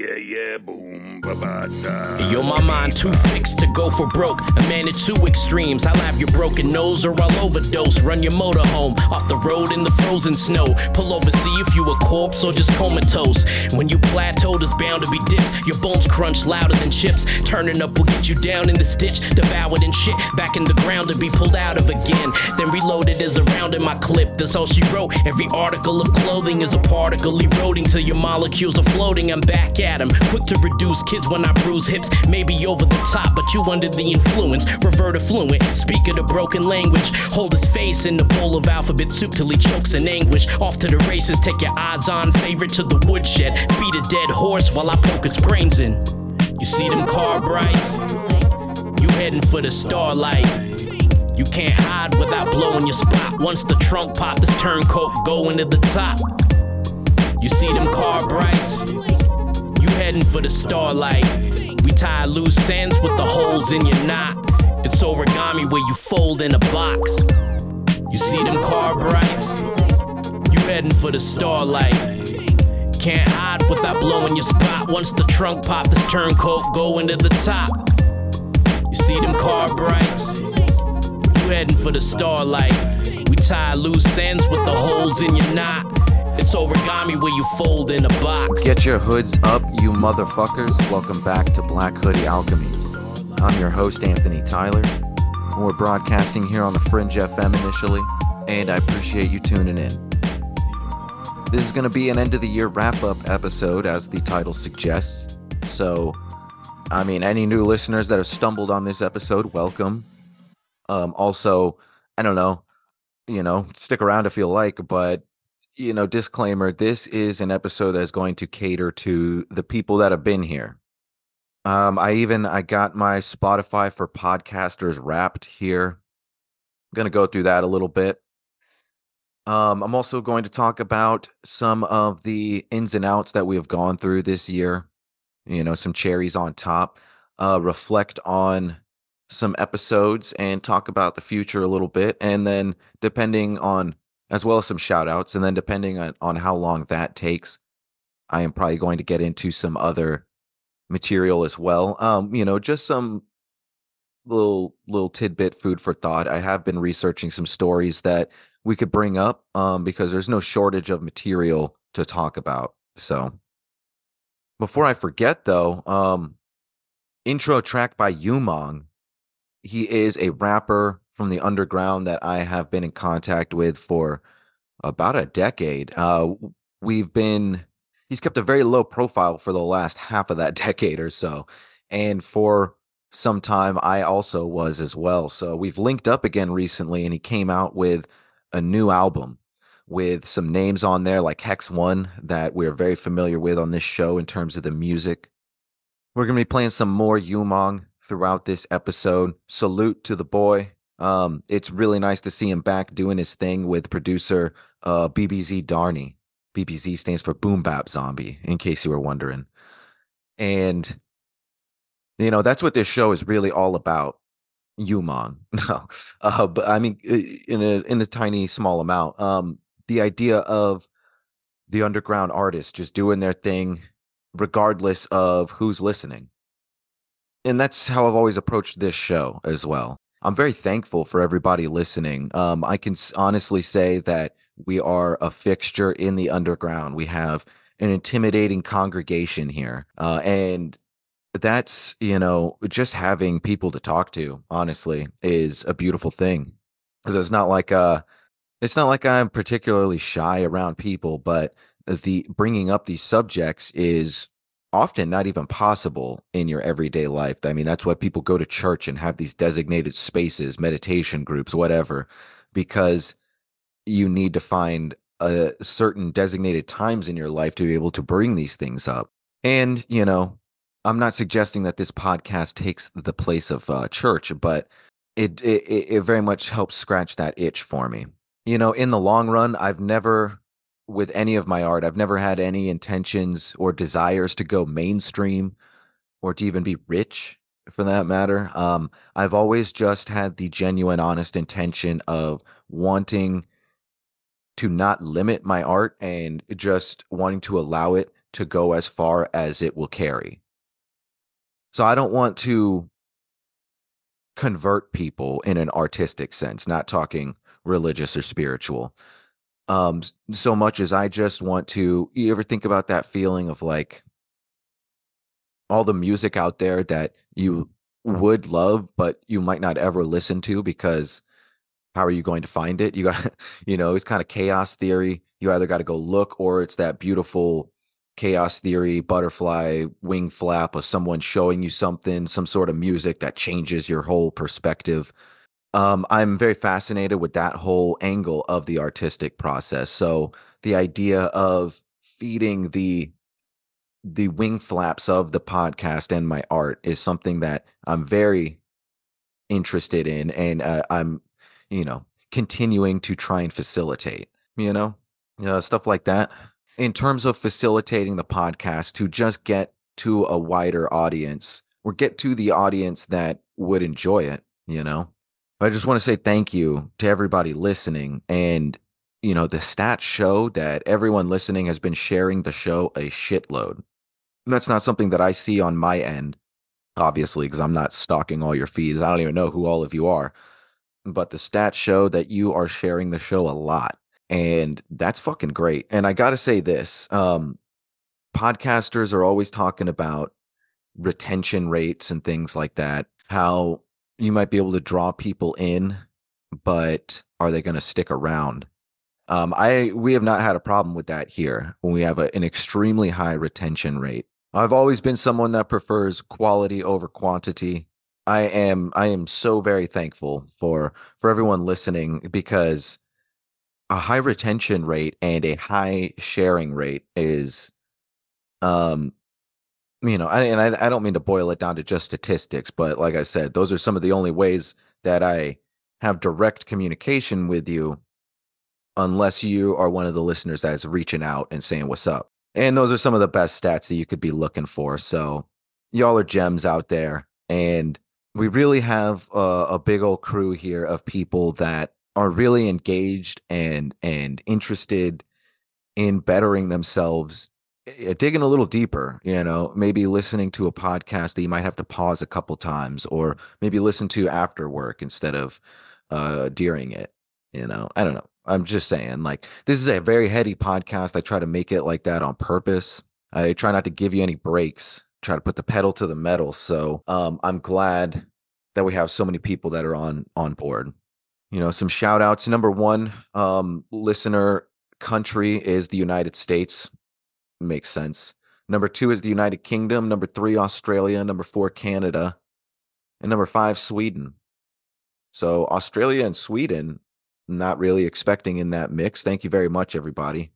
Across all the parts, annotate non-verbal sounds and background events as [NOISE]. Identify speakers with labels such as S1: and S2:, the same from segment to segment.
S1: yeah, yeah, boom.
S2: Yo, my mind too fixed to go for broke. A man at two extremes. I'll have your broken nose or I'll overdose. Run your motor home off the road in the frozen snow. Pull over, see if you a corpse or just comatose. When you plateaued, it's bound to be dipped. Your bones crunch louder than chips. Turning up will get you down in the stitch. Devoured and shit back in the ground to be pulled out of again. Then reloaded is around in my clip. That's all she wrote. Every article of clothing is a particle eroding till your molecules are floating. I'm back at 'em. Quick to reduce kids when I bruise hips. Maybe over the top, but you under the influence. Revert affluent. Speak of the broken language. Hold his face in the bowl of alphabet soup till he chokes in anguish. Off to the races, take your odds on favorite to the woodshed. Beat a dead horse while I poke his brains in. You see them car brights? You heading for the starlight. You can't hide without blowing your spot. Once the trunk pop, this turncoat going to the top. You see them car brights? Heading for the starlight. We tie loose ends with the holes in your knot. It's origami where you fold in a box. You see them car brights? You heading for the starlight. Can't hide without blowing your spot. Once the trunk pop, this turncoat going to the top. You see them car brights? You heading for the starlight. We tie loose ends with the holes in your knot. It's origami where you fold in a box.
S3: Get your hoods up, you motherfuckers. Welcome back to Black Hoodie Alchemy. I'm your host, Anthony Tyler. We're broadcasting here on the Fringe FM initially, and I appreciate you tuning in. This is going to be an end of the year wrap up episode, as the title suggests. So, I mean, any new listeners that have stumbled on this episode, welcome. Um, also, I don't know, you know, stick around if you like, but you know, disclaimer this is an episode that's going to cater to the people that have been here. Um, I even I got my Spotify for podcasters wrapped here. I'm gonna go through that a little bit. Um, I'm also going to talk about some of the ins and outs that we have gone through this year. You know, some cherries on top. Uh, reflect on some episodes and talk about the future a little bit, and then depending on as well as some shout outs. And then depending on, on how long that takes, I am probably going to get into some other material as well. Um, you know, just some little little tidbit food for thought. I have been researching some stories that we could bring up um because there's no shortage of material to talk about. So before I forget though, um intro track by Umang. He is a rapper from the underground that I have been in contact with for about a decade. Uh, we've been, he's kept a very low profile for the last half of that [LAUGHS] decade or so. And for some time, I also was as well. So we've linked up again recently, and he came out with a new album with some names on there like Hex One that we're very familiar with on this show in terms of the music. We're going to be playing some more Umang throughout this episode. Salute to the boy. Um, it's really nice to see him back doing his thing with producer uh, BBZ Darney. BBZ stands for Boom Bap Zombie, in case you were wondering. And you know that's what this show is really all about. Umon, [LAUGHS] no, uh, but I mean in a in a tiny small amount. Um, the idea of the underground artists just doing their thing, regardless of who's listening. And that's how I've always approached this show as well. I'm very thankful for everybody listening. Um, I can honestly say that we are a fixture in the underground. We have an intimidating congregation here, uh, and that's you know just having people to talk to. Honestly, is a beautiful thing because it's not like uh, it's not like I'm particularly shy around people, but the bringing up these subjects is often not even possible in your everyday life. I mean, that's why people go to church and have these designated spaces, meditation groups, whatever, because you need to find a certain designated times in your life to be able to bring these things up. And, you know, I'm not suggesting that this podcast takes the place of uh, church, but it, it it very much helps scratch that itch for me. You know, in the long run, I've never with any of my art. I've never had any intentions or desires to go mainstream or to even be rich for that matter. Um, I've always just had the genuine, honest intention of wanting to not limit my art and just wanting to allow it to go as far as it will carry. So I don't want to convert people in an artistic sense, not talking religious or spiritual. Um, so much as I just want to, you ever think about that feeling of like all the music out there that you would love, but you might not ever listen to because how are you going to find it? You got, [LAUGHS] you know, it's kind of chaos theory. You either got to go look or it's that beautiful chaos theory butterfly wing flap of someone showing you something, some sort of music that changes your whole perspective. Um, I'm very fascinated with that whole angle of the artistic process. So the idea of feeding the the wing flaps of the podcast and my art is something that I'm very interested in, and uh, I'm, you know, continuing to try and facilitate. You know, uh, stuff like that. In terms of facilitating the podcast to just get to a wider audience or get to the audience that would enjoy it, you know. I just want to say thank you to everybody listening. And, you know, the stats show that everyone listening has been sharing the show a shitload. And that's not something that I see on my end, obviously, because I'm not stalking all your feeds. I don't even know who all of you are. But the stats show that you are sharing the show a lot. And that's fucking great. And I got to say this um, podcasters are always talking about retention rates and things like that. How you might be able to draw people in, but are they going to stick around? Um, I we have not had a problem with that here when we have a, an extremely high retention rate. I've always been someone that prefers quality over quantity. I am I am so very thankful for for everyone listening because a high retention rate and a high sharing rate is um you know, I, and I, I don't mean to boil it down to just statistics, but like I said, those are some of the only ways that I have direct communication with you, unless you are one of the listeners that's reaching out and saying what's up. And those are some of the best stats that you could be looking for. So y'all are gems out there. And we really have a, a big old crew here of people that are really engaged and and interested in bettering themselves digging a little deeper you know maybe listening to a podcast that you might have to pause a couple times or maybe listen to after work instead of uh during it you know i don't know I'm just saying, like, this is a very heady podcast. I try to make it like that on purpose. I try not to give you any breaks, try to put the pedal to the metal. So um, I'm glad that we have so many people that are on on board. You know, some shout outs. Number one, um, listener country is the United States. Makes sense. Number two is the United Kingdom. Number three, Australia. Number four, Canada. And number five, Sweden. So Australia and Sweden not really expecting in that mix. Thank you very much, everybody.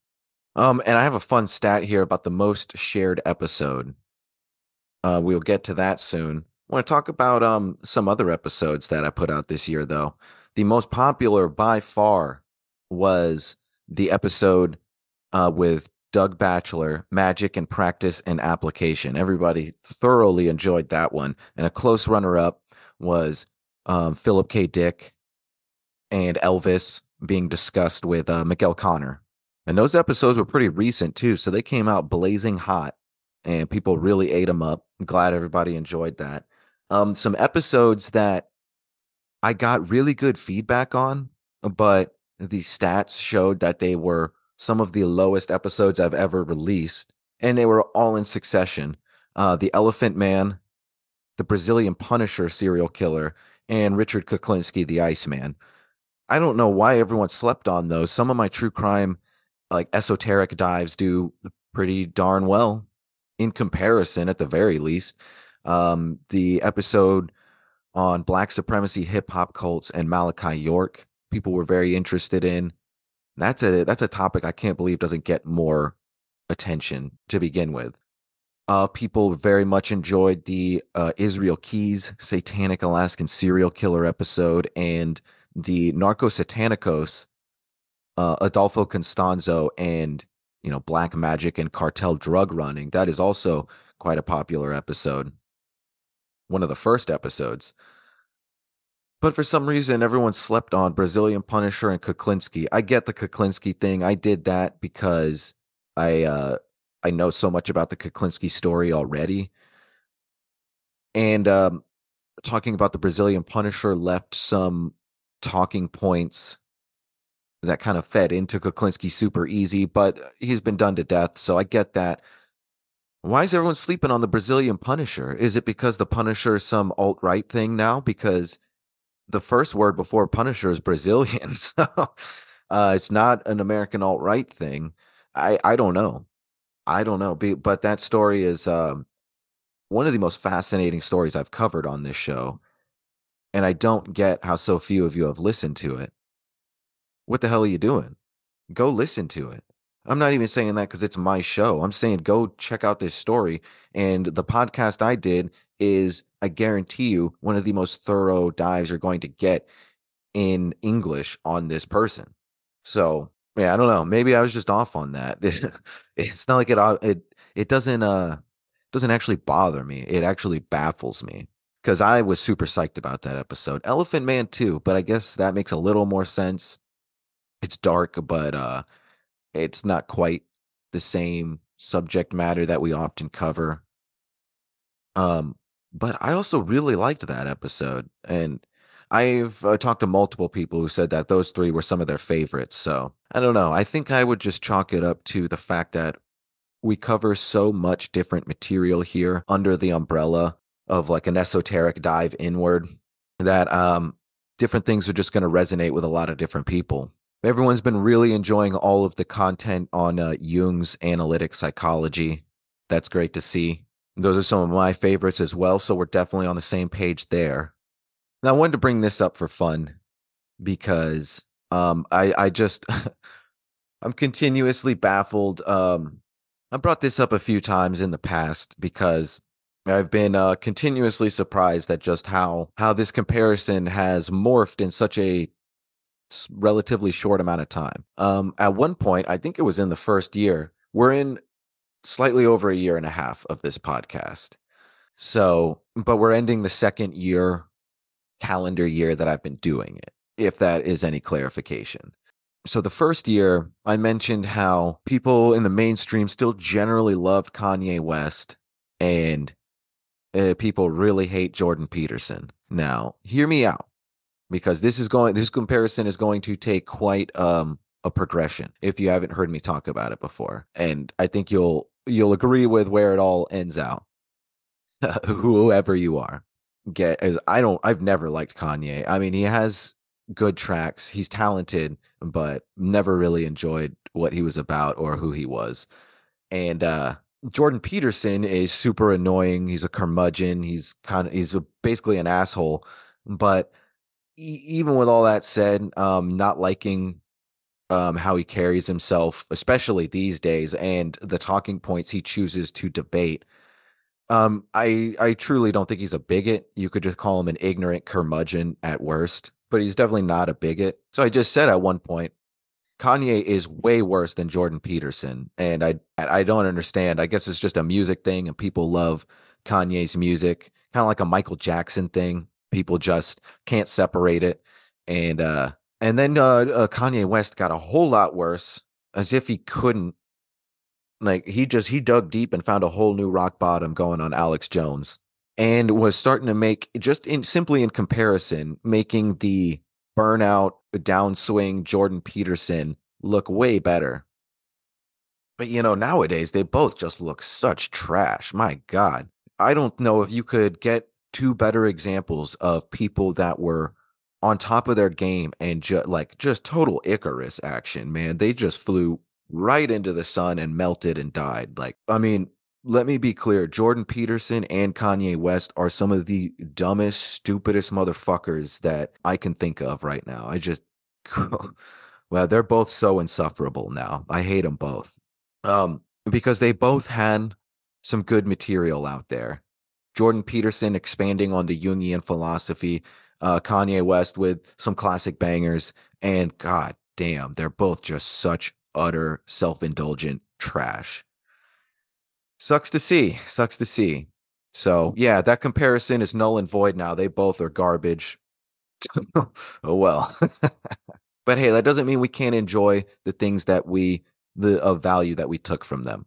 S3: Um, and I have a fun stat here about the most shared episode. Uh, we'll get to that soon. I want to talk about um some other episodes that I put out this year, though. The most popular by far was the episode uh, with Doug Batchelor, Magic and Practice and Application. Everybody thoroughly enjoyed that one. And a close runner up was um, Philip K. Dick and Elvis being discussed with uh, Miguel Conner. And those episodes were pretty recent too. So they came out blazing hot and people really ate them up. I'm glad everybody enjoyed that. Um, some episodes that I got really good feedback on, but the stats showed that they were some of the lowest episodes I've ever released, and they were all in succession. Uh, the Elephant Man, the Brazilian Punisher serial killer, and Richard Kuklinski, the Iceman. I don't know why everyone slept on those. Some of my true crime, like esoteric dives, do pretty darn well in comparison, at the very least. Um, the episode on black supremacy, hip hop cults, and Malachi York, people were very interested in. That's a that's a topic I can't believe doesn't get more attention to begin with. Uh, people very much enjoyed the uh, Israel Keys satanic Alaskan serial killer episode and the Narco Satanicos, uh, Adolfo Constanzo, and you know Black Magic and cartel drug running. That is also quite a popular episode. One of the first episodes. But for some reason, everyone slept on Brazilian Punisher and Kuklinski. I get the Kuklinski thing. I did that because I uh, I know so much about the Kuklinski story already. And um, talking about the Brazilian Punisher left some talking points that kind of fed into Kuklinski super easy, but he's been done to death. So I get that. Why is everyone sleeping on the Brazilian Punisher? Is it because the Punisher is some alt right thing now? Because the first word before Punisher is Brazilian. [LAUGHS] So uh, it's not an American alt right thing. I, I don't know. I don't know. But that story is um, one of the most fascinating stories I've covered on this show. And I don't get how so few of you have listened to it. What the hell are you doing? Go listen to it. I'm not even saying that because it's my show. I'm saying go check out this story. And the podcast I did is, I guarantee you, one of the most thorough dives you're going to get in English on this person. So yeah, I don't know. Maybe I was just off on that. [LAUGHS] it's not like it. Uh, it it doesn't uh doesn't actually bother me. It actually baffles me because I was super psyched about that episode. Elephant Man too, but I guess that makes a little more sense. It's dark, but uh it's not quite the same subject matter that we often cover. Um, but I also really liked that episode, and I've uh, talked to multiple people who said that those three were some of their favorites. So I don't know. I think I would just chalk it up to the fact that we cover so much different material here under the umbrella of like an esoteric dive inward that um different things are just going to resonate with a lot of different people. Everyone's been really enjoying all of the content on uh, Jung's analytic psychology. That's great to see. Those are some of my favorites as well. So we're definitely on the same page there. Now, I wanted to bring this up for fun because um, I, I just, [LAUGHS] I'm continuously baffled. Um, I brought this up a few times in the past because I've been uh, continuously surprised at just how how this comparison has morphed in such a relatively short amount of time. Um, at one point, I think it was in the first year. We're in slightly over a year and a half of this podcast. So, but we're ending the second year calendar year that I've been doing it, if that is any clarification. So, the first year, I mentioned how people in the mainstream still generally loved Kanye West and uh, people really hate Jordan Peterson. Now, hear me out because this is going this comparison is going to take quite um a progression if you haven't heard me talk about it before and i think you'll you'll agree with where it all ends out. [LAUGHS] Whoever you are get i don't i've never liked kanye. I mean he has good tracks. He's talented but never really enjoyed what he was about or who he was. And uh jordan peterson is super annoying. He's a curmudgeon. He's kind of he's basically an asshole. But even with all that said, um, not liking um, how he carries himself, especially these days, and the talking points he chooses to debate. Um, I I truly don't think he's a bigot. You could just call him an ignorant curmudgeon at worst, but he's definitely not a bigot. So I just said at one point, Kanye is way worse than Jordan Peterson, and I I don't understand. I guess it's just a music thing, and people love Kanye's music, kind of like a Michael Jackson thing people just can't separate it. And uh and then uh, uh, Kanye West got a whole lot worse, as if he couldn't. Like he just he dug deep and found a whole new rock bottom going on Alex Jones, and was starting to make just in simply in comparison, making the burnout downswing Jordan Peterson look way better. But you know, nowadays they both just look such trash. My God. I don't know if you could get two better examples of people that were on top of their game and just like just total Icarus action, man. They just flew right into the sun and melted and died. Like, I mean, let me be clear Jordan Peterson and Kanye West are some of the dumbest, stupidest motherfuckers that I can think of right now. I just, [LAUGHS] well, they're both so insufferable now. I hate them both. Um, because they both had some good material out there Jordan Peterson expanding on the Jungian philosophy, uh, Kanye West with some classic bangers, and god damn, they're both just such utter self indulgent trash. Sucks to see. Sucks to see. So, yeah, that comparison is null and void now. They both are garbage. [LAUGHS] oh, well. [LAUGHS] but hey, that doesn't mean we can't enjoy the things that we, the of value that we took from them.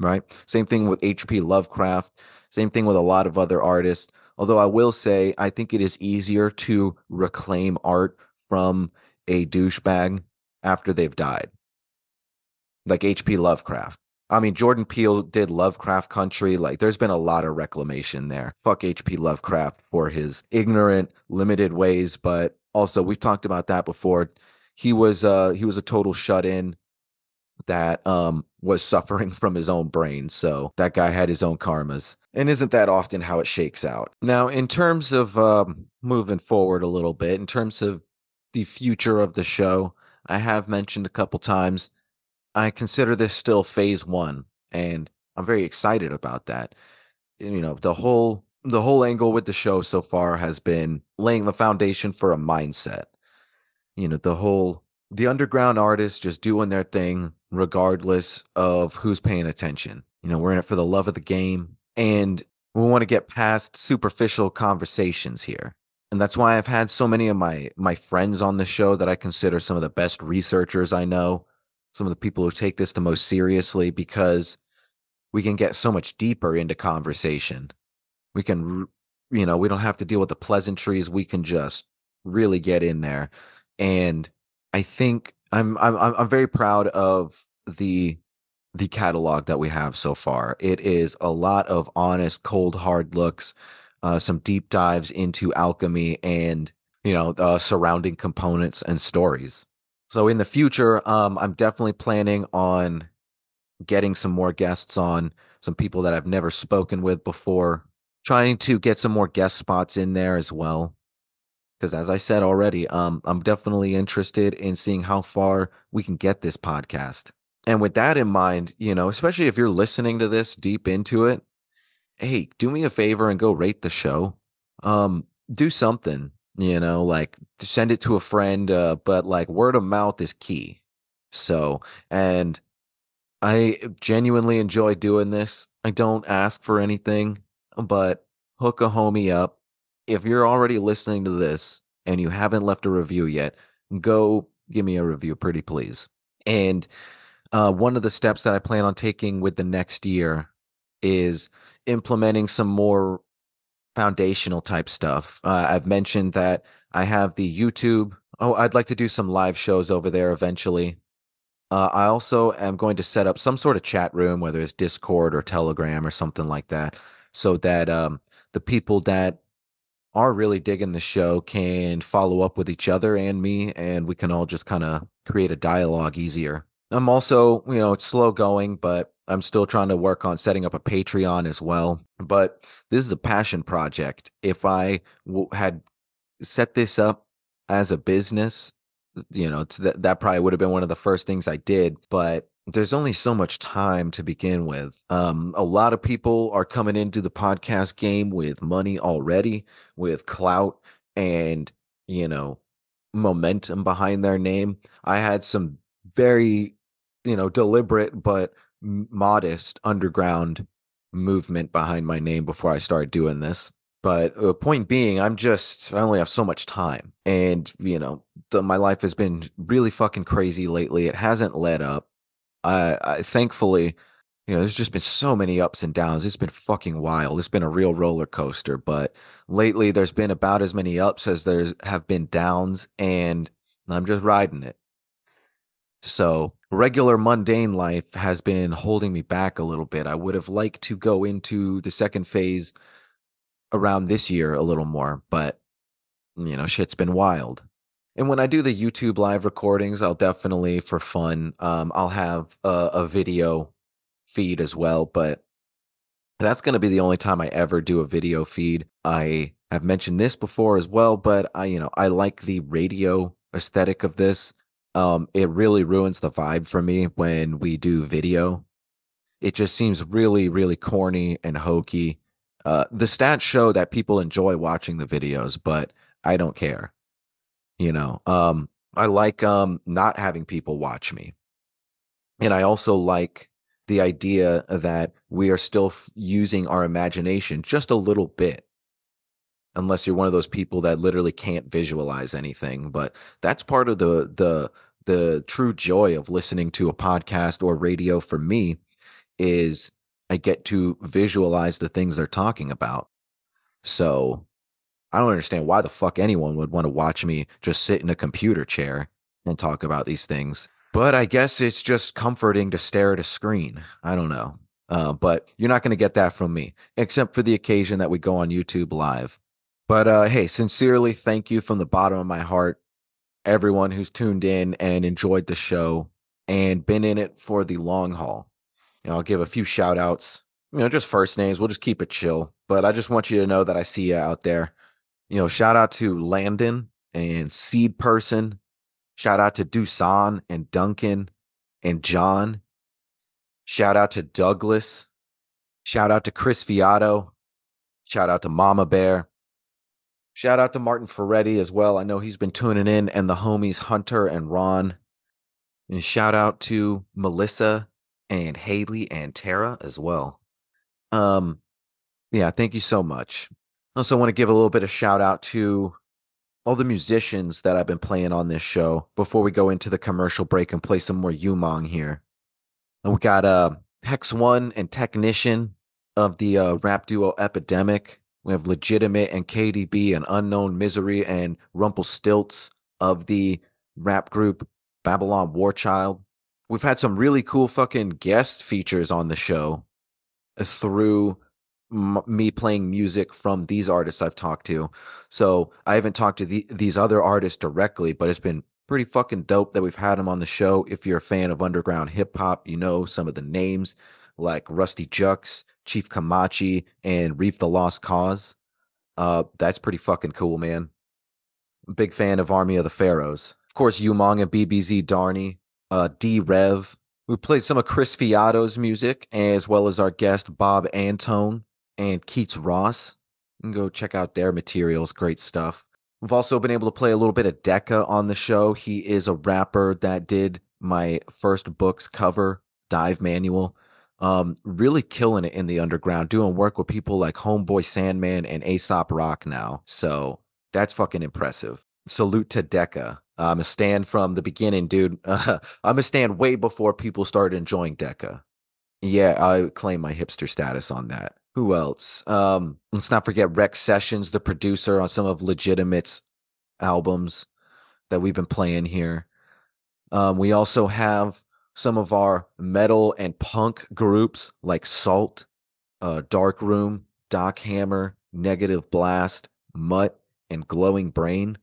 S3: right? Same thing with H.P. Lovecraft. Same thing with a lot of other artists. Although I will say, I think it is easier to reclaim art from a douchebag after they've died, like H.P. Lovecraft. I mean, Jordan Peele did Lovecraft Country. Like, there's been a lot of reclamation there. Fuck H.P. Lovecraft for his ignorant, limited ways, but also we've talked about that before. He was uh he was a total shut in that um was suffering [LAUGHS] from his own brain. So that guy had his own karmas. And isn't that often how it shakes out? Now, in terms of um, moving forward a little bit, in terms of the future of the show, I have mentioned a couple times, I consider this still phase one, and I'm very excited about that. You know, the whole the whole angle with the show so far has been laying the foundation for a mindset. You know, the whole the underground artists just doing their thing regardless of who's paying attention. You know, we're in it for the love of the game and we want to get past superficial conversations here. And that's why I've had so many of my my friends on the show that I consider some of the best researchers I know, some of the people who take this the most seriously because we can get so much deeper into conversation. We can you know, we don't have to deal with the pleasantries, we can just really get in there. And I think I'm I'm I'm very proud of the the catalog that we have so far. It is a lot of honest, cold, hard looks, uh, some deep dives into alchemy and you know uh, surrounding components and stories. So in the future, um, I'm definitely planning on getting some more guests on, some people that I've never spoken with before, trying to get some more guest spots in there as well because as I said already, um, I'm definitely interested in seeing how far we can get this podcast. And with that in mind, you know, especially if you're listening to this deep into it, hey, do me a favor and go rate the show. Um, do something, you know, like send it to a friend, uh, but like word of mouth is key. So, and I genuinely enjoy doing this. I don't ask for anything, but hook a homie up if you're already listening to this and you haven't left a review yet, go give me a review, pretty please. And uh, one of the steps that I plan on taking with the next year is implementing some more foundational type stuff. Uh, I've mentioned that I have the YouTube. Oh, I'd like to do some live shows over there eventually. Uh, I also am going to set up some sort of chat room, whether it's Discord or Telegram or something like that, so that um, the people that are really digging the show can follow up with each other and me, and we can all just kind of create a dialogue easier. I'm also, you know, it's slow going, but I'm still trying to work on setting up a Patreon as well. But this is a passion project. If I w- had set this up as a business, you know, that, that probably would have been one of the first things I did. But there's only so much time to begin with. Um, a lot of people are coming into the podcast game with money already, with clout and, you know, momentum behind their name. I had some very, you know, deliberate but modest underground movement behind my name before I started doing this. But uh, point being, I'm just, I only have so much time. And, you know, the, my life has been really fucking crazy lately. It hasn't let up I, I thankfully, you know, there's just been so many ups and downs. It's been fucking wild. It's been a real roller coaster. But lately, there's been about as many ups as there have been downs, and I'm just riding it. So, regular mundane life has been holding me back a little bit. I would have liked to go into the second phase around this year a little more, but you know, shit's been wild. And when I do the YouTube live recordings, I'll definitely, for fun, um, I'll have a, a video feed as well. But that's going to be the only time I ever do a video feed. I have mentioned this before as well, but I, you know, I like the radio aesthetic of this. Um, it really ruins the vibe for me when we do video. It just seems really, really corny and hokey. Uh, the stats show that people enjoy watching the videos, but I don't care. You know, um, I like um not having people watch me. And I also like the idea that we are still f- using our imagination just a little bit. Unless you're one of those people that literally can't visualize anything, but that's part of the the the true joy of listening to a podcast or radio for me is I get to visualize the things they're talking about. So I don't understand why the fuck anyone would want to watch me just sit in a computer chair and talk about these things. But I guess it's just comforting to stare at a screen. I don't know. Uh, but you're not going to get that from me, except for the occasion that we go on YouTube live. But uh, hey, sincerely, thank you from the bottom of my heart, everyone who's tuned in and enjoyed the show and been in it for the long haul. You know, I'll give a few shout outs, you know, just first names. We'll just keep it chill. But I just want you to know that I see you out there. You know, shout out to Landon and Seed Person. Shout out to Dusan and Duncan and John. Shout out to Douglas. Shout out to Chris Fiato. Shout out to Mama Bear. Shout out to Martin Ferretti as well. I know he's been tuning in, and the homies Hunter and Ron. And shout out to Melissa and Haley and Tara as well. Um, yeah, thank you so much. I also want to give a little bit of shout out to all the musicians that I've been playing on this show before we go into the commercial break and play some more Umang here. And we got uh Hex One and Technician of the uh, rap duo Epidemic. We have Legitimate and KDB and Unknown Misery and Rumpelstilts of the rap group Babylon Warchild. We've had some really cool fucking guest features on the show through m- me playing music from these artists I've talked to. So I haven't talked to the, these other artists directly, but it's been pretty fucking dope that we've had them on the show. If you're a fan of underground hip hop, you know some of the names like Rusty Jux, Chief Kamachi, and Reef the Lost Cause. Uh, that's pretty fucking cool, man. Big fan of Army of the Pharaohs. Of course, Umang and BBZ Darney, uh, D Rev. We played some of Chris Fiato's music, as well as our guest Bob Antone and Keats Ross. You can go check out their materials. Great stuff. We've also been able to play a little bit of Decca on the show. He is a rapper that did my first book's cover, Dive Manual. Um, really killing it in the underground, doing work with people like Homeboy Sandman and Aesop Rock now. So that's fucking impressive. Salute to Decca. I'm a stand from the beginning, dude. [LAUGHS] Uh, I'm a stand way before people started enjoying Decca. Yeah, I claim my hipster status on that. Who else? Um, let's not forget Rex Sessions, the producer on some of Legitimate's albums that we've been playing here. Um, we also have some of our metal and punk groups like Salt, uh, Dark Room, Doc Hammer, Negative Blast, Mutt, and Glowing Brain,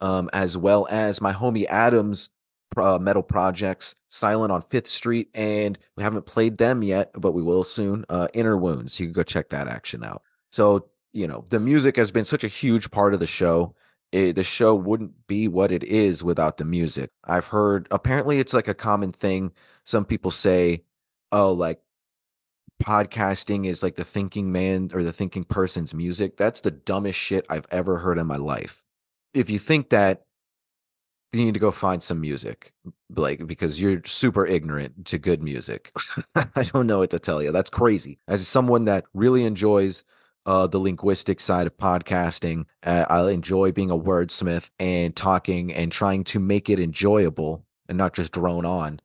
S3: um, as well as my homie Adams uh, metal projects, Silent on Fifth Street, and we haven't played them yet, but we will soon. Uh, Inner Wounds, you can go check that action out. So you know, the music has been such a huge part of the show. It, the show wouldn't be what it is without the music. I've heard apparently it's like a common thing. Some people say, "Oh, like podcasting is like the thinking man or the thinking person's music." That's the dumbest shit I've ever heard in my life. If you think that you need to go find some music, like because you're super ignorant to good music. [LAUGHS] I don't know what to tell you. That's crazy. As someone that really enjoys uh, the linguistic side of podcasting, uh, I enjoy being a wordsmith and talking and trying to make it enjoyable and not just drone on.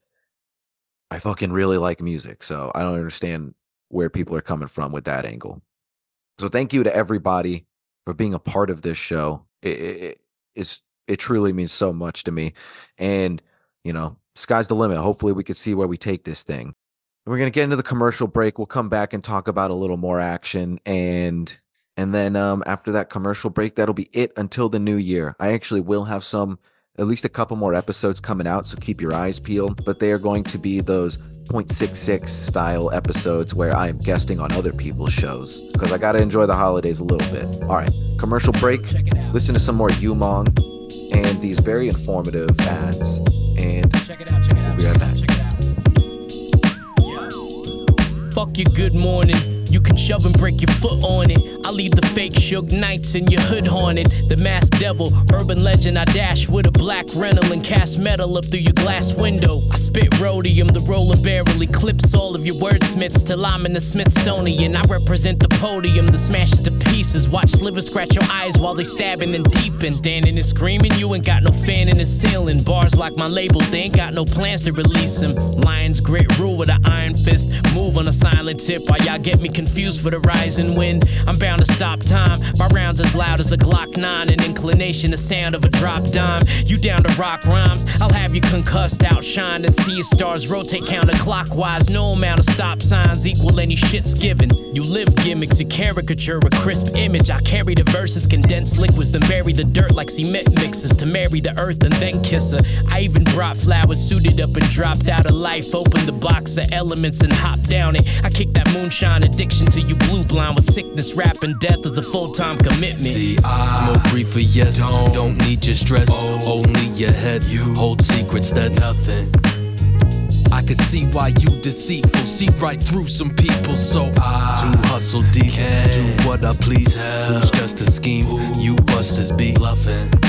S3: I fucking really like music, so I don't understand where people are coming from with that angle. So thank you to everybody for being a part of this show. It, it, it's it truly means so much to me. And, you know, sky's the limit. Hopefully we can see where we take this thing. We're going to get into the commercial break. We'll come back and talk about a little more action and and then um, after that commercial break, that'll be it until the new year. I actually will have some, at least a couple more episodes coming out, so keep your eyes peeled. But they are going to be those 0.66 style episodes where I am guesting on other people's shows because I got to enjoy the holidays a little bit. All right, commercial break. Listen to some more Umang and these very informative ads. And check it out, check it out, we'll be right back.
S2: Fuck your good morning. You can shove and break your foot on it. I leave the fake shook nights in your hood haunted. The masked devil, urban legend. I dash with a black rental and cast metal up through your glass window. I spit rhodium, the roller barrel eclipse all of your wordsmiths till I'm in the Smithsonian. I represent the podium, the smash at the pieces. Watch slivers scratch your eyes while they stab and deepen. Standing and screaming, you ain't got no fan in the ceiling. Bars like my label, they ain't got no plans to release them. Lions grit rule with an iron fist. Move on a silent tip while y'all get me confused for the rising wind. I'm bound to stop time. My rounds as loud as a Glock 9. An inclination, the sound of a drop dime. You down to rock rhymes? I'll have you concussed, outshined, and see your stars rotate counterclockwise. No amount of stop signs equal any shit's given. You live gimmicks, you caricature a crisp image. I carry the verses, condensed liquids, then bury the dirt like cement mixes to marry the earth and then kiss her. I even brought flowers, suited up and dropped out of life. Opened the box of elements and hopped down it. I kicked that moonshine addiction till you blue blind with sickness. Rap and death is a full time commitment.
S4: See, I smoke reefer, yes. Don't, don't need your stress, oh. only your head. You hold secrets, that's nothing. I can see why you deceitful, see right through some people. So I do hustle deep, do what I please. Tell. Who's just a scheme? Ooh. You busters be bluffing.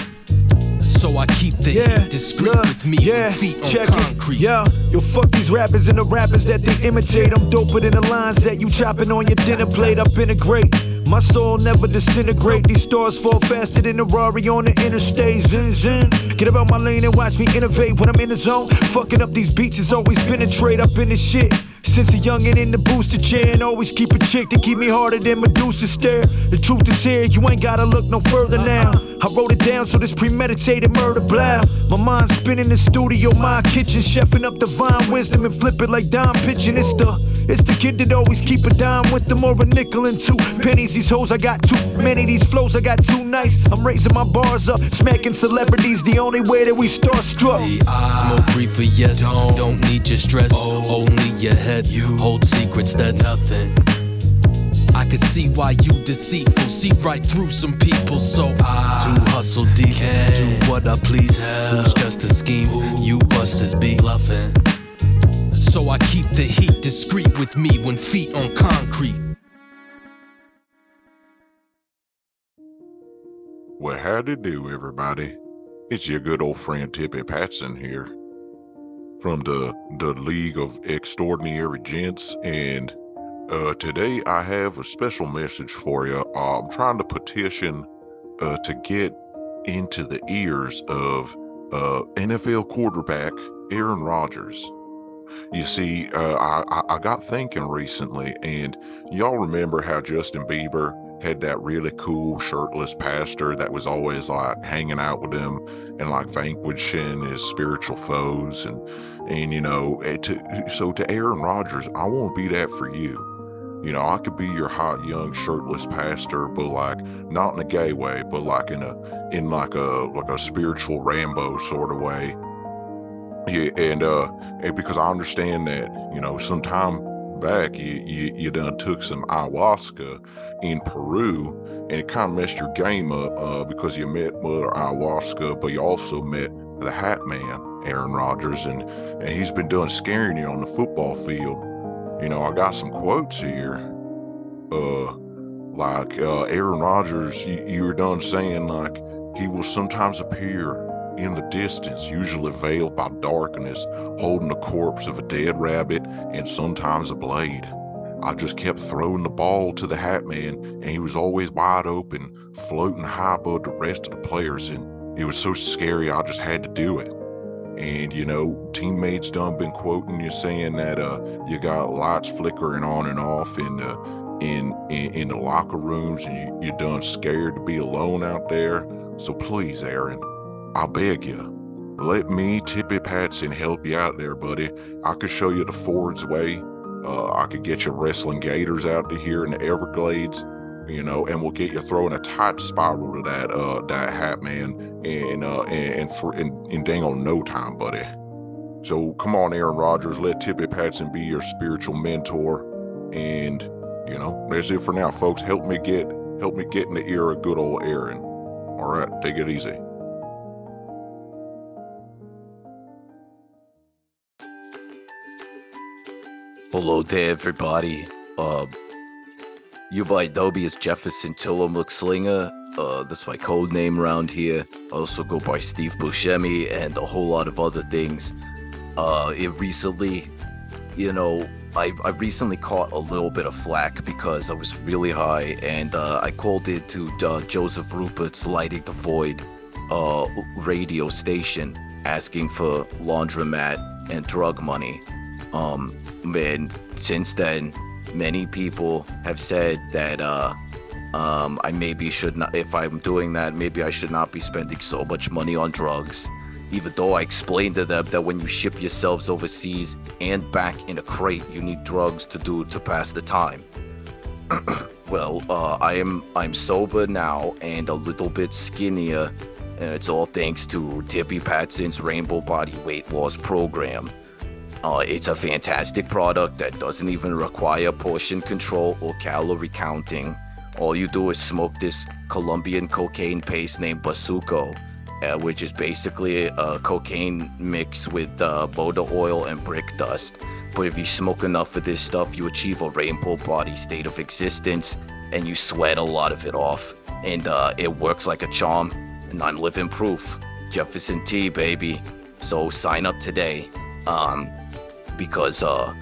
S4: So I keep the yeah, heat discreet look, with me yeah, feet on check concrete. It.
S5: Yeah, yo, fuck these rappers and the rappers that they imitate. I'm doper than the lines that you chopping on your dinner plate. Up in a grate. My soul never disintegrate. These stars fall faster than a Rari on the interstate. Zin zin. Get about my lane and watch me innovate when I'm in the zone. Fucking up these beats has always been a trade up in this shit. Since a youngin' in the booster chair and always keep a chick to keep me harder than Medusa stare. The truth is here, you ain't gotta look no further now. I wrote it down so this premeditated murder blow. My mind spinning in the studio, my kitchen, chefing up divine wisdom and flip it like dime pitching. It's the it's the kid that always keep a dime with them or a nickel and two pennies. These hoes I got too many, these flows I got too nice. I'm raising my bars up, smacking celebrities. The only way that we start struck.
S4: See, I smoke reefer, yes. Don't, don't need your stress, oh. only your head. You hold secrets, that's nothing. I can see why you deceitful, see right through some people. So I do hustle deep, do what I please. Tell. Who's just a scheme? Ooh. You busters be bluffing. So I keep the heat discreet with me when feet on concrete.
S1: Well, how do do, everybody? It's your good old friend Tippy Patson here from the the League of Extraordinary Gents, and uh, today I have a special message for you. Uh, I'm trying to petition uh, to get into the ears of uh, NFL quarterback Aaron Rodgers. You see, uh, I, I got thinking recently, and y'all remember how Justin Bieber had that really cool shirtless pastor that was always like hanging out with him and like vanquishing his spiritual foes and and you know eh, to, so to Aaron Rodgers I want to be that for you. You know I could be your hot young shirtless pastor but like not in a gay way but like in a in like a like a spiritual Rambo sort of way. Yeah, and uh, and because I understand that you know, some time back you, you you done took some ayahuasca in Peru, and it kind of messed your game up uh, because you met Mother Ayahuasca, but you also met the Hat Man, Aaron Rodgers, and and he's been doing scaring you on the football field. You know, I got some quotes here. Uh, like uh, Aaron Rodgers, you, you were done saying like he will sometimes appear in the distance, usually veiled by darkness, holding the corpse of a dead rabbit and sometimes a blade. I just kept throwing the ball to the hat man, and he was always wide open, floating high above the rest of the players, and it was so scary I just had to do it. And you know, teammates done been quoting you saying that uh you got lights flickering on and off in the in in, in the locker rooms, and you, you're done scared to be alone out there. So please, Aaron, I beg you, let me, Tippy Patson, help you out there, buddy. I could show you the Ford's way. Uh, I could get you wrestling gators out to here in the Everglades, you know, and we'll get you throwing a tight spiral to that uh that hat man and uh and, and for in, in dang on no time, buddy. So come on, Aaron Rodgers, let Tippy Patson be your spiritual mentor. And, you know, that's it for now, folks. Help me get help me get in the ear of good old Aaron. All right, take it easy.
S3: Hello there, everybody. Uh, you by me as Jefferson Tillamook Slinger. Uh, that's my code name around here. I also go by Steve Buscemi and a whole lot of other things. Uh, it recently,
S6: you know, I, I recently caught a little bit of flack because I was really high, and uh, I called it to uh, Joseph Rupert's Lighting the Void uh, radio station, asking for laundromat and drug money. Um, and since then, many people have said that uh, um, I maybe should not, if I'm doing that, maybe I should not be spending so much money on drugs even though I explained to them that when you ship yourselves overseas and back in a crate, you need drugs to do to pass the time. [CLEARS THROAT] well, uh, I am I'm sober now and a little bit skinnier, and it's all thanks to Tippy Patson's Rainbow Body Weight Loss Program. Uh, it's a fantastic product that doesn't even require portion control or calorie counting. All you do is smoke this Colombian cocaine paste named Basuco uh, which is basically a cocaine mix with uh, Boda oil and brick dust. But if you smoke enough of this stuff, you achieve a rainbow body state of existence and you sweat a lot of it off. And uh, it works like a charm. And I'm living proof. Jefferson T, baby. So sign up today. Um, because, uh,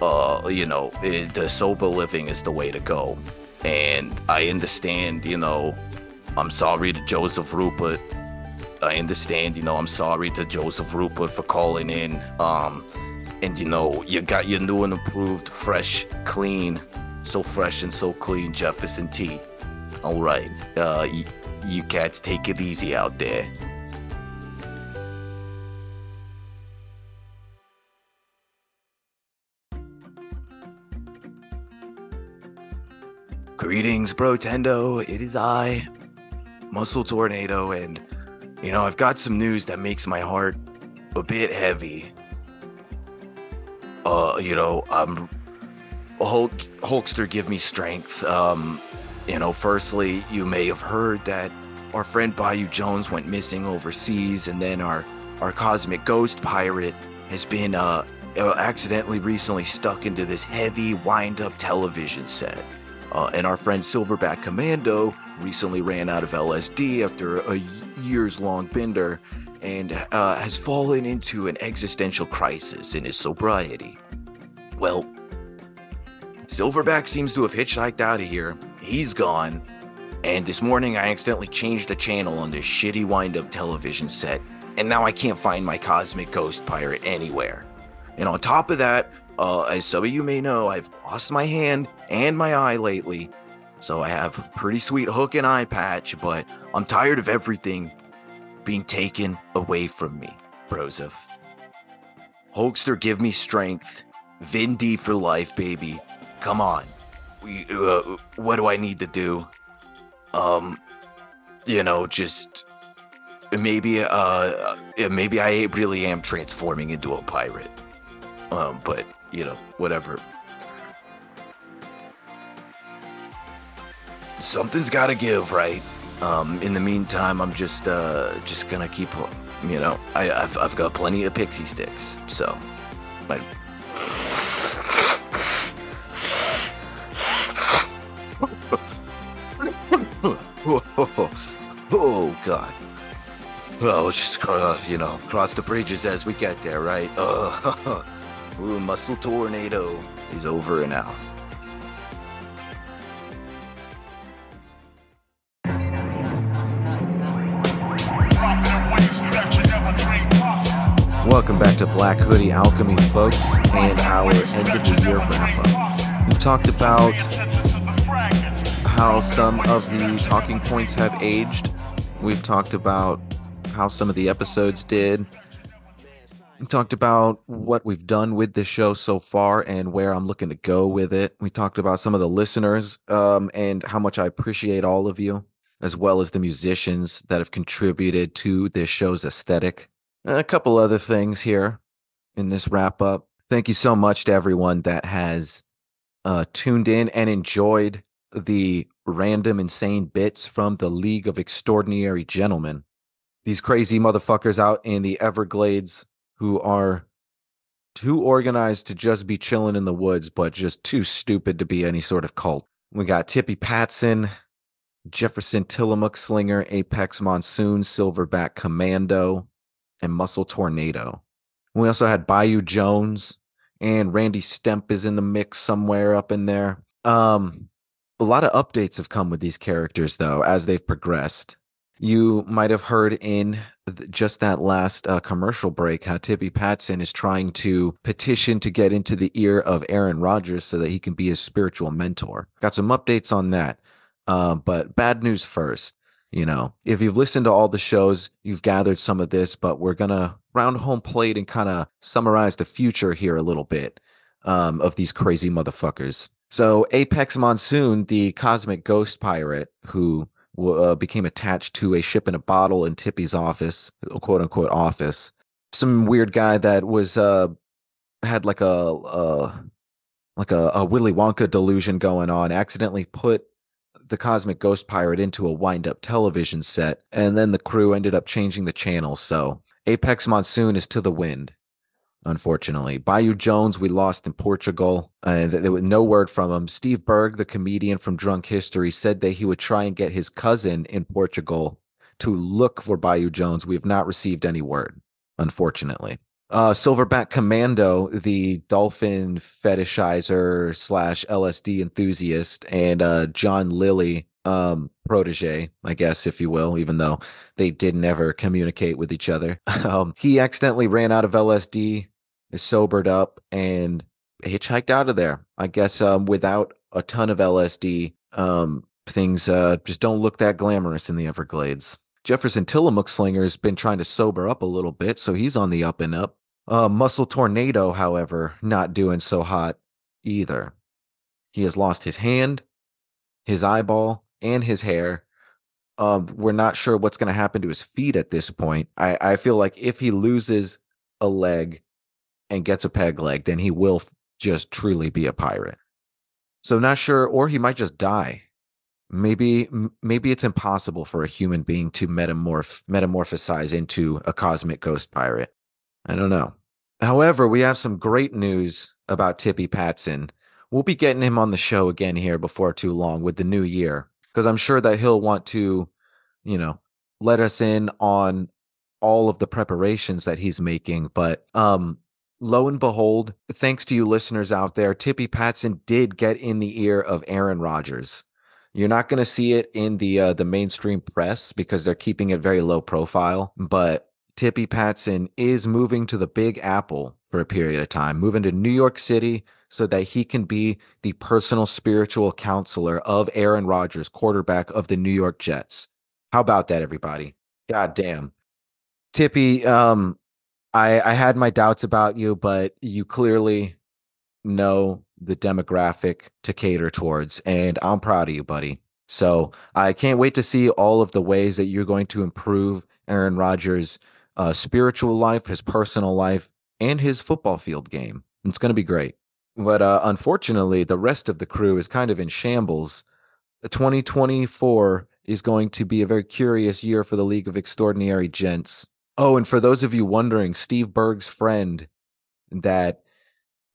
S6: uh, you know, it, the sober living is the way to go. And I understand, you know, I'm sorry to Joseph Rupert I understand, you know, I'm sorry to Joseph Rupert for calling in. Um, and you know, you got your new and improved, fresh, clean, so fresh and so clean Jefferson T. All right, uh, y- you cats take it easy out there. Greetings, Brotendo. It is I, Muscle Tornado, and you know, I've got some news that makes my heart a bit heavy. Uh, you know, um, Hulk, Hulkster, give me strength. Um, you know, firstly, you may have heard that our friend Bayou Jones went missing overseas, and then our our cosmic ghost pirate has been uh, uh accidentally recently stuck into this heavy wind-up television set. Uh, and our friend Silverback Commando recently ran out of LSD after a years long bender and uh, has fallen into an existential crisis in his sobriety. Well, Silverback seems to have hitchhiked out of here. He's gone. And this morning I accidentally changed the channel on this shitty wind up television set, and now I can't find my cosmic ghost pirate anywhere. And on top of that, uh, as some of you may know, I've lost my hand and my eye lately, so I have a pretty sweet hook and eye patch, but I'm tired of everything being taken away from me, Broseph. Hulkster, give me strength. Vin D for life, baby. Come on. We, uh, what do I need to do? Um, you know, just maybe, uh, maybe I really am transforming into a pirate. Um, but you know, whatever. something's got to give, right? Um, in the meantime, I'm just uh, just gonna keep, you know, I, have I've got plenty of pixie sticks, so. I... [LAUGHS] oh God. Well, just uh, you know, cross the bridges as we get there, right? Uh, [LAUGHS] Ooh, muscle tornado is over and out. Welcome back to Black Hoodie Alchemy, folks, and our end of the year wrap up. We've talked about how some of the talking points have aged. We've talked about how some of the episodes did. We talked about what we've done with this show so far and where I'm looking to go with it. We talked about some of the listeners um, and how much I appreciate all of you, as well as the musicians that have contributed to this show's aesthetic a couple other things here in this wrap up. Thank you so much to everyone that has uh, tuned in and enjoyed the random insane bits from the League of Extraordinary Gentlemen. These crazy motherfuckers out in the Everglades who are too organized to just be chilling in the woods, but just too stupid to be any sort of cult. We got Tippy Patson, Jefferson Tillamook Slinger, Apex Monsoon, Silverback Commando, and Muscle Tornado. We also had Bayou Jones
S3: and Randy Stemp is in the mix somewhere up in there. Um, a lot of updates have come with these characters though as they've progressed. You might have heard in just that last uh, commercial break how Tippy Patson is trying to petition to get into the ear of Aaron Rodgers so that he can be his spiritual mentor. Got some updates on that. Uh, but bad news first. You know, if you've listened to all the shows, you've gathered some of this, but we're going to round home plate and kind of summarize the future here a little bit um, of these crazy motherfuckers. So, Apex Monsoon, the cosmic ghost pirate who uh, became attached to a ship in a bottle in Tippy's office, quote unquote office. Some weird guy that was uh had like a uh like a, a Willy Wonka delusion going on, accidentally put the cosmic ghost pirate into a wind up television set, and then the crew ended up changing the channel. So Apex Monsoon is to the wind unfortunately. Bayou Jones, we lost in Portugal, and there was no word from him. Steve Berg, the comedian from Drunk History, said that he would try and get his cousin in Portugal to look for Bayou Jones. We have not received any word, unfortunately. Uh, Silverback Commando, the dolphin fetishizer slash LSD enthusiast, and uh, John Lilly, um, protege, I guess, if you will, even though they didn't ever communicate with each other. [LAUGHS] Um, he accidentally ran out of LSD, sobered up, and hitchhiked out of there. I guess um, without a ton of LSD, um, things uh, just don't look that glamorous in the Everglades. Jefferson Tillamook Slinger has been trying to sober up a little bit, so he's on the up and up. Uh, Muscle Tornado, however, not doing so hot either. He has lost his hand, his eyeball, and his hair. Um, we're not sure what's going to happen to his feet at this point. I, I feel like if he loses a leg and gets a peg leg, then he will just truly be a pirate. So not sure, or he might just die. Maybe maybe it's impossible for a human being to metamorph metamorphosize into a cosmic ghost pirate. I don't know. However, we have some great news about Tippy Patson. We'll be getting him on the show again here before too long with the new year because I'm sure that he'll want to, you know, let us in on all of the preparations that he's making. But um, lo and behold, thanks to you listeners out there, Tippy Patson did get in the ear of Aaron Rodgers. You're not going to see it in the uh, the mainstream press because they're keeping it very low profile. But Tippy Patson is moving to the Big Apple for a period of time, moving to New York City so that he can be the personal spiritual counselor of Aaron Rodgers, quarterback of the New York Jets. How about that, everybody? God damn. Tippy, um, I, I had my doubts about you, but you clearly know the demographic to cater towards, and I'm proud of you, buddy. So I can't wait to see all of the ways that you're going to improve Aaron Rodgers' uh, spiritual life, his personal life, and his football field game. It's going to be great. But uh, unfortunately, the rest of the crew is kind of in shambles. The 2024 is going to be a very curious year for the League of Extraordinary Gents. Oh, and for those of you wondering, Steve Berg's friend that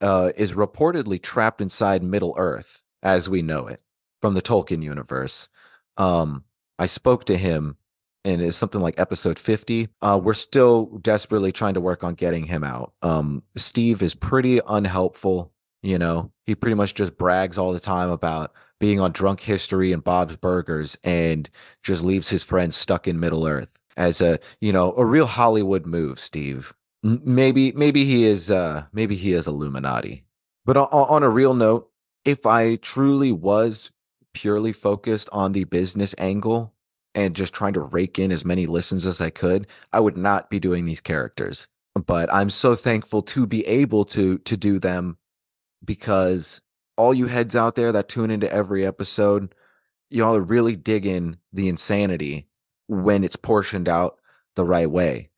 S3: uh, is reportedly trapped inside Middle Earth, as we know it, from the Tolkien universe. Um, I spoke to him, and it's something like episode 50. Uh, we're still desperately trying to work on getting him out. Um, Steve is pretty unhelpful you know, he pretty much just brags all the time about being on drunk history and Bob's Burgers and just leaves his friends stuck in Middle Earth as a, you know, a real Hollywood move, Steve. Maybe, maybe he is, uh, maybe he is Illuminati. But on, on a real note, if I truly was purely focused on the business angle and just trying to rake in as many listens as I could, I would not be doing these characters. But I'm so thankful to be able to to do them because all you heads out there that tune into every episode, y'all are really digging the insanity when it's portioned out the right way.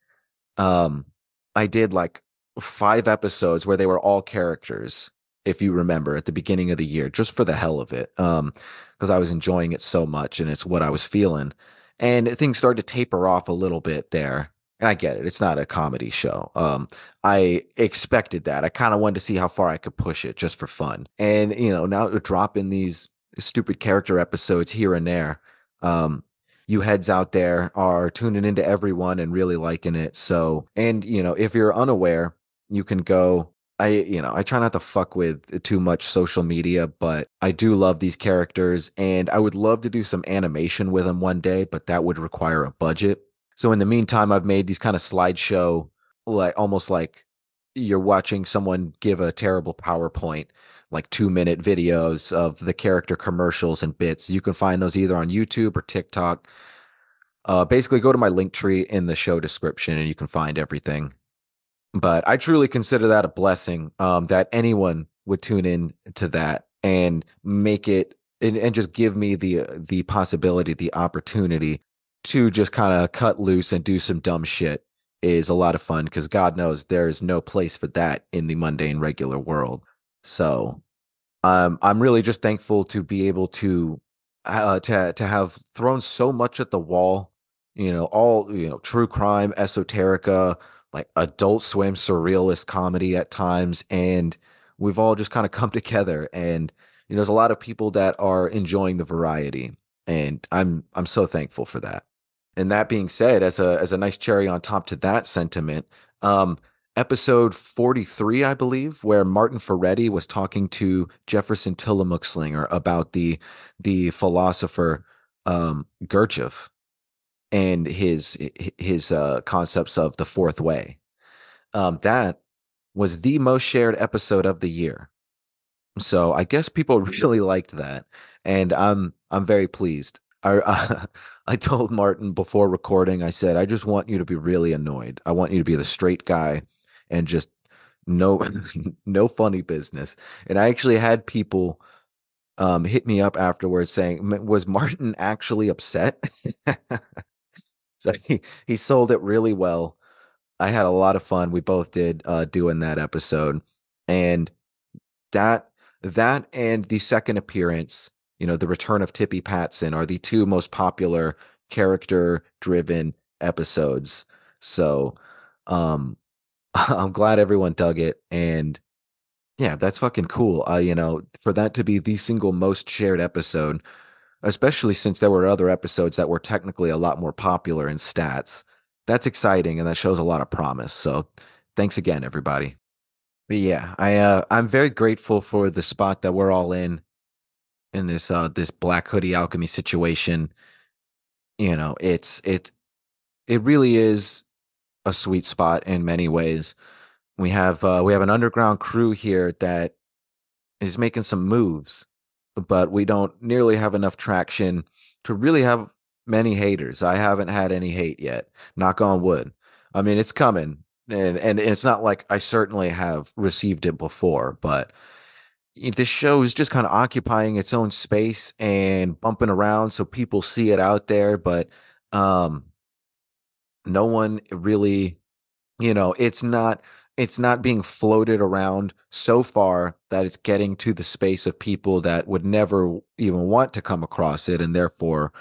S3: Um, I did like five episodes where they were all characters, if you remember, at the beginning of the year, just for the hell of it. Um, because I was enjoying it so much and it's what I was feeling. And things started to taper off a little bit there and I get it. It's not a comedy show. Um, I expected that. I kind of wanted to see how far I could push it just for fun. And you know, now dropping these stupid character episodes here and there. Um, you heads out there are tuning into everyone and really liking it. So, and you know, if you're unaware, you can go I, you know, I try not to fuck with too much social media, but I do love these characters and I would love to do some animation with them one day, but that would require a budget. So in the meantime, I've made these kind of slideshow, like almost like you're watching someone give a terrible PowerPoint, like two minute videos of the character commercials and bits. You can find those either on YouTube or TikTok. Uh, basically, go to my link tree in the show description and you can find everything. But I truly consider that a blessing um, that anyone would tune in to that and make it and, and just give me the the possibility, the opportunity to just kind of cut loose and do some dumb shit is a lot of fun because God knows there is no place for that in the mundane regular world. So um, I'm really just thankful to be able to uh, to to have thrown so much at the wall. You know, all you know, true crime, esoterica, like adult swim, surrealist comedy at times, and we've all just kind of come [LAUGHS] together. And you know, there's a lot of people that are enjoying the variety, and I'm I'm so thankful for that. And that being said, as a as a nice cherry on top to that sentiment, um, episode 43, I believe, where Martin Ferretti was talking to Jefferson Tillamook-Slinger about the the philosopher um, and his his uh, concepts of the fourth way. Um, that was the most shared episode of the year. So I guess people [LAUGHS] really liked that, and I'm I'm very pleased. I uh, [LAUGHS] I told Martin before recording, I said, I just want you to be really annoyed. I want you to be the straight guy and just no [LAUGHS] no funny business. And I actually had people um, hit me up afterwards saying, "Was Martin actually upset?" [LAUGHS] so he he sold it really well. I had a lot of fun. We both did uh, doing that episode, and that that and the second appearance, you know, the return of Tippy Patson are the two most popular character driven episodes. So, um, [LAUGHS] I'm glad everyone dug it. And yeah, that's fucking cool. Uh, you know, for that to be the single most shared episode, especially since there were other episodes that were technically a lot more popular in stats. That's exciting and that shows a lot of promise. So thanks again, everybody. But yeah, I uh, I'm very grateful for the spot that we're all in in this uh this black hoodie alchemy situation. You know, it's it it really is a sweet spot in many ways. We have uh, we have an underground crew here that is making some moves, but we don't nearly have enough traction to really have many haters. I haven't had any hate yet. Knock on wood. I mean, it's coming, and and it's not like I certainly have received it before, but this show is just kind of occupying its own space and bumping around so people see it out there, but um no one really you know it's not it's not being floated around so far that it's getting to the space of people that would never even want to come across it and therefore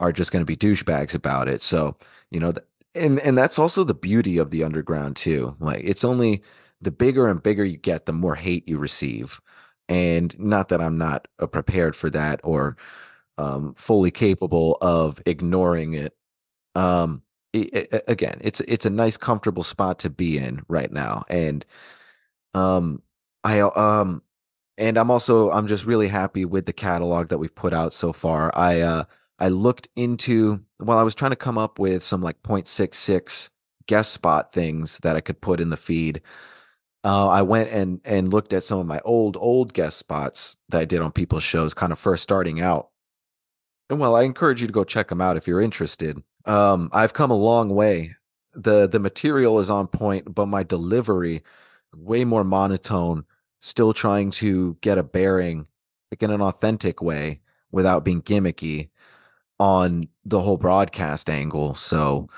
S3: are just going to be douchebags about it. So you know and and that's also the beauty of the underground too. Like it's only the bigger and bigger you get the more hate you receive. And not that i'm not uh, prepared for that or um, fully capable of ignoring it. Um it, again, it's it's a nice, comfortable spot to be in right now, and um, I um, and I'm also I'm just really happy with the catalog that we've put out so far. I uh, I looked into while I was trying to come up with some like 0.66 guest spot things that I could put in the feed. Uh, I went and and looked at some of my old old guest spots that I did on people's shows, kind of first starting out. And well, I encourage you to go check them out if you're interested. Um, I've come a long way. the The material is on point, but my delivery way more monotone. Still trying to get a bearing, like in an authentic way, without being gimmicky on the whole broadcast angle. So,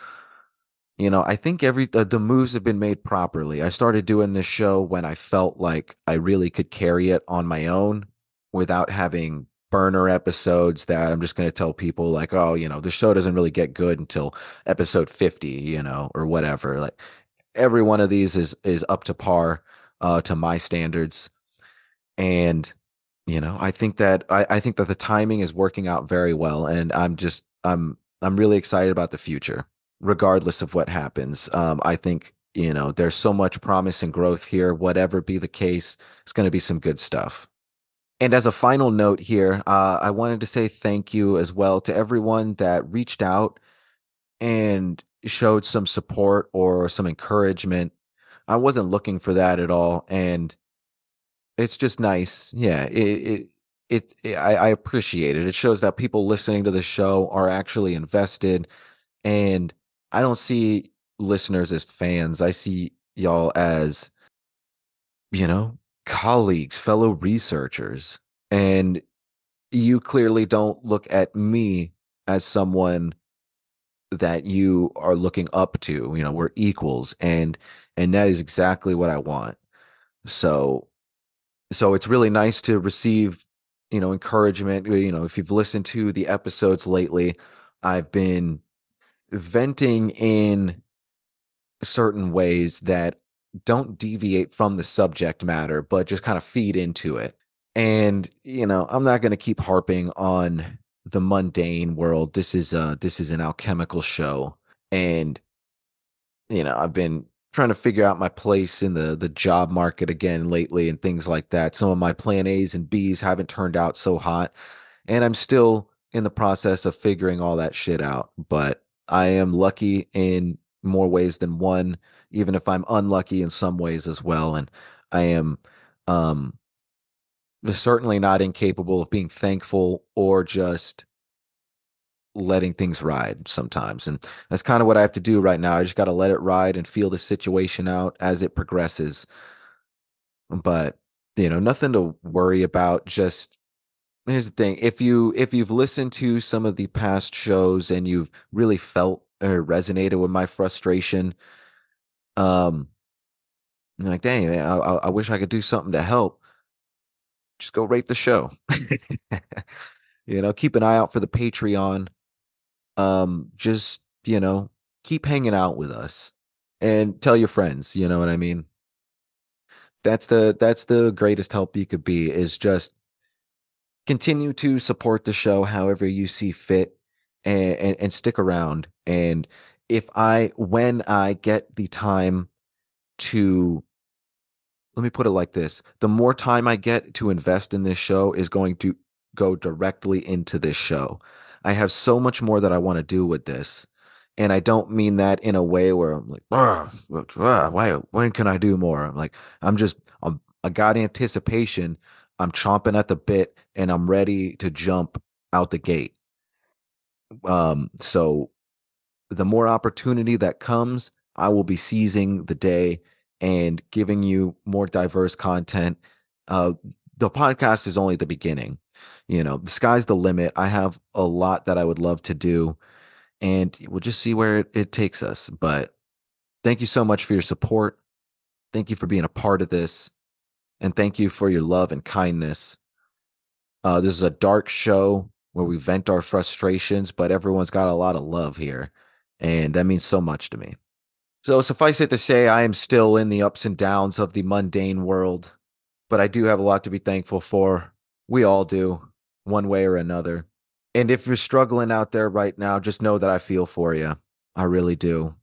S3: you know, I think every the, the moves have been made properly. I started doing this show when I felt like I really could carry it on my own without having burner episodes that I'm just going to tell people like, oh, you know, the show doesn't really get good until episode 50, you know, or whatever. Like every one of these is is up to par uh to my standards. And you know, I think that I, I think that the timing is working out very well and I'm just I'm I'm really excited about the future regardless of what happens. Um I think you know, there's so much promise and growth here. Whatever be the case, it's going to be some good stuff. And as a final note here, uh, I wanted to say thank you as well to everyone that reached out and showed some support or some encouragement. I wasn't looking for that at all, and it's just nice. Yeah, it it, it, I, I appreciate it. It shows that people listening to the show are actually invested, and I don't see listeners as fans. I see y'all as you know colleagues, fellow researchers, and you clearly don't look at me as someone that you are looking up to you know we're equals and and that is exactly what i want. So so it's really nice to receive you know encouragement. You know if you've listened to the episodes lately i've been venting in certain ways that don't deviate from the subject matter but just kind of feed into it and you know i'm not going to keep harping on the mundane world. This is uh this is an alchemical show, and you know I've been trying to figure out my place in the the job market again lately and things like that. Some of my plan A's and B's haven't turned out so hot, and I'm still in the process of figuring all that shit out. But I am lucky in more ways than one, even if I'm unlucky in some ways as well. And I am um certainly not incapable of being thankful or just letting things ride sometimes. And that's kind of what I have to do right now. I just got to let it ride and feel the situation out as it progresses. But, you know, nothing to worry about. Just here's the thing. If you if you've listened to some of the past shows and you've really felt or resonated with my frustration, um, like, dang, man, I, I wish I could do something to help just go rate the show. [LAUGHS] you know, keep an eye out for the Patreon. Um, just, you know, keep hanging out with us and tell your friends, you know what I mean? That's the that's the greatest help you could be is just continue to support the show however you see fit and, and, and stick around. And if I when I get the time to let me put it like this the more time I get to invest in this show is going to go directly into this show. I have so much more that I want to do with this. And I don't mean that in a way where I'm like, ah, why, when can I do more? I'm like, I'm just, I'm, I got anticipation. I'm chomping at the bit and I'm ready to jump out the gate. Um, so the more opportunity that comes, I will be seizing the day and giving you more diverse content. Uh, the podcast is only the beginning. You know, the sky's the limit. I have a lot that I would love to do, and we'll just see where it, it takes us. But thank you so much for your support. Thank you for being a part of this. And thank you for your love and kindness. Uh, this is a dark show where we vent our frustrations, but everyone's got a lot of love here. And that means so much to me. So suffice it to say, I am still in the ups and downs of the mundane world, but I do have a lot to be thankful for. We all do, one way or another. And if you're struggling out there right now, just know that I feel for you. I really do.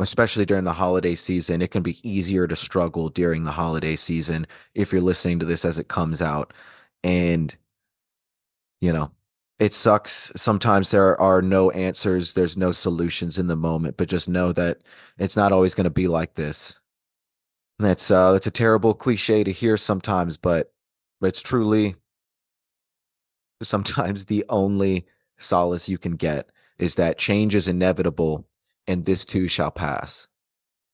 S3: Especially during the holiday season, it can be easier to struggle during the holiday season if you're listening to this as it comes out. And, you know, it sucks. Sometimes there are no answers, there's no solutions in the moment, but just know that it's not always going to be like this. that's uh that's a terrible cliche to hear sometimes, but it's truly [LAUGHS] sometimes the only solace you can get is that change is inevitable and this too shall pass.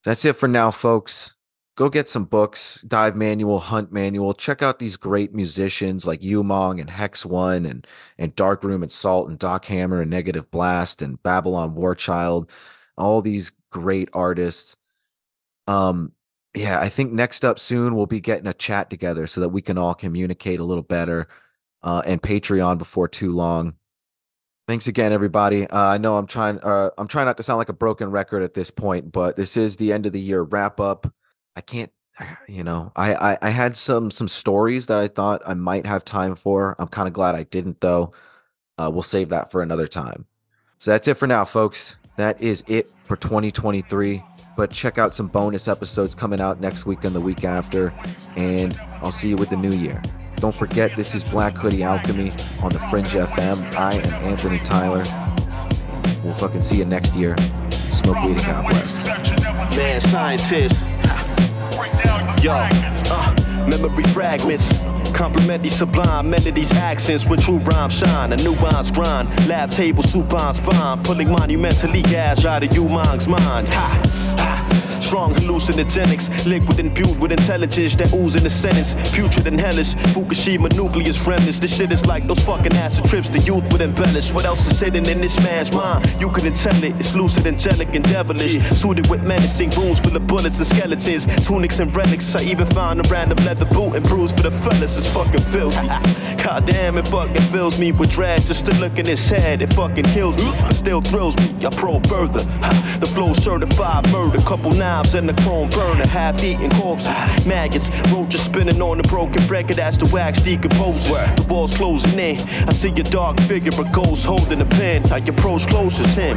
S3: That's it for now, folks go get some books, Dive Manual, Hunt Manual. Check out these great musicians like Umang and Hex One and and Darkroom and Salt and Doc Hammer and Negative Blast and Babylon Warchild. All these great artists. Um, yeah, I think next up soon we'll be getting a chat together so that we can all communicate a little better. Uh, and Patreon before too long. Thanks again, everybody. Uh, I know I'm trying. Uh, I'm trying not to sound like a broken record at this point, but this is the end of the year wrap up. I can't you know I, I i had some some stories that i thought i might have time for i'm kind of glad i didn't though uh, we'll save that for another time so that's it for now folks that is it for 2023 but check out some bonus episodes coming out next week and the week after. And I'll see you with the new year. Don't forget, this is Black Hoodie Alchemy on the Fringe FM. I am Anthony Tyler. We'll fucking see you next year. Smoke weed and God bless.
S7: Man, scientist. Yo, uh, memory fragments. Compliment these sublime melodies, accents with true rhyme shine. A nuance grind, lab table, soup supine spine. Pulling monumentally gas out of you mind's mind. Ha, ha. Strong hallucinogenics, liquid imbued with intelligence that ooze in a sentence. Putrid and hellish, Fukushima nucleus remnants. This shit is like those fucking acid trips the youth would embellish. What else is hidden in this man's mind? You couldn't tell it. It's lucid, angelic, and devilish. Suited with menacing rooms full of bullets and skeletons, tunics and relics. I even found a random leather boot and bruise for the fellas. It's fucking filthy. [LAUGHS] God damn, it fucking fills me with dread just to look in his head. It fucking kills me, but still thrills me. I probe further. [LAUGHS] The flow certified murder, couple knives and the chrome burner, half eaten corpses, maggots, roaches spinning on the broken record as the wax decomposes. The walls closing in. I see a dark figure, a ghost holding a pen. I approach close as [LAUGHS] him.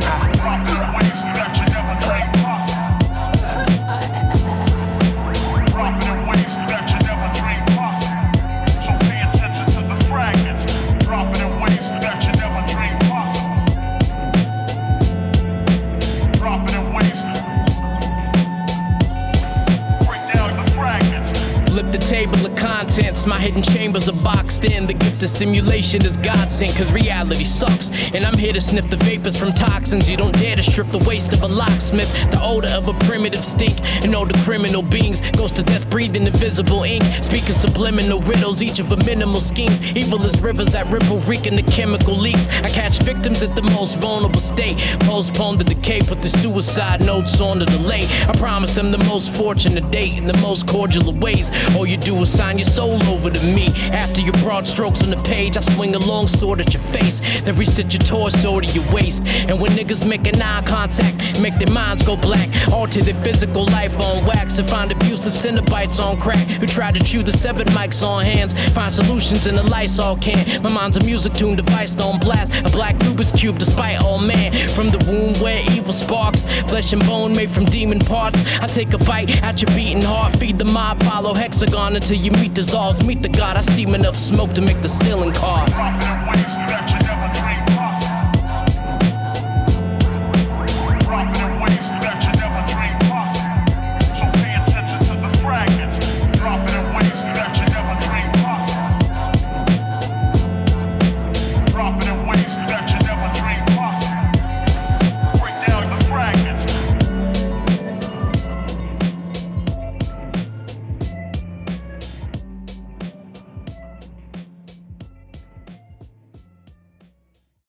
S2: Flip the table of contents. My hidden chambers are boxed in. The gift of simulation is godsend, cause reality sucks. And I'm here to sniff the vapors from toxins. You don't dare to strip the waste of a locksmith. The odor of a primitive stink. And all the criminal beings goes to death breathing invisible ink. Speaking subliminal riddles, each of a minimal schemes. Evil as rivers that ripple, reeking the chemical leaks. I catch victims at the most vulnerable state. Postpone the decay, put the suicide notes on the delay. I promise them the most fortunate date in the most cordial of ways. All you do is sign your soul over to me. After your broad strokes on the page, I swing a long sword at your face. Then restitch your torso to your waist. And when niggas make an eye contact, make their minds go black. Alter their physical life on wax and find abusive Cenobites on crack. Who try to chew the seven mics on hands. Find solutions in the Lysol can. My mind's a music tune device on blast. A black Rubik's Cube despite all man. From the womb where evil sparks. Flesh and bone made from demon parts. I take a bite at your beating heart. Feed the mob, follow hexagon until you meet dissolves. Meet the god, I steam enough smoke to make the ceiling carve.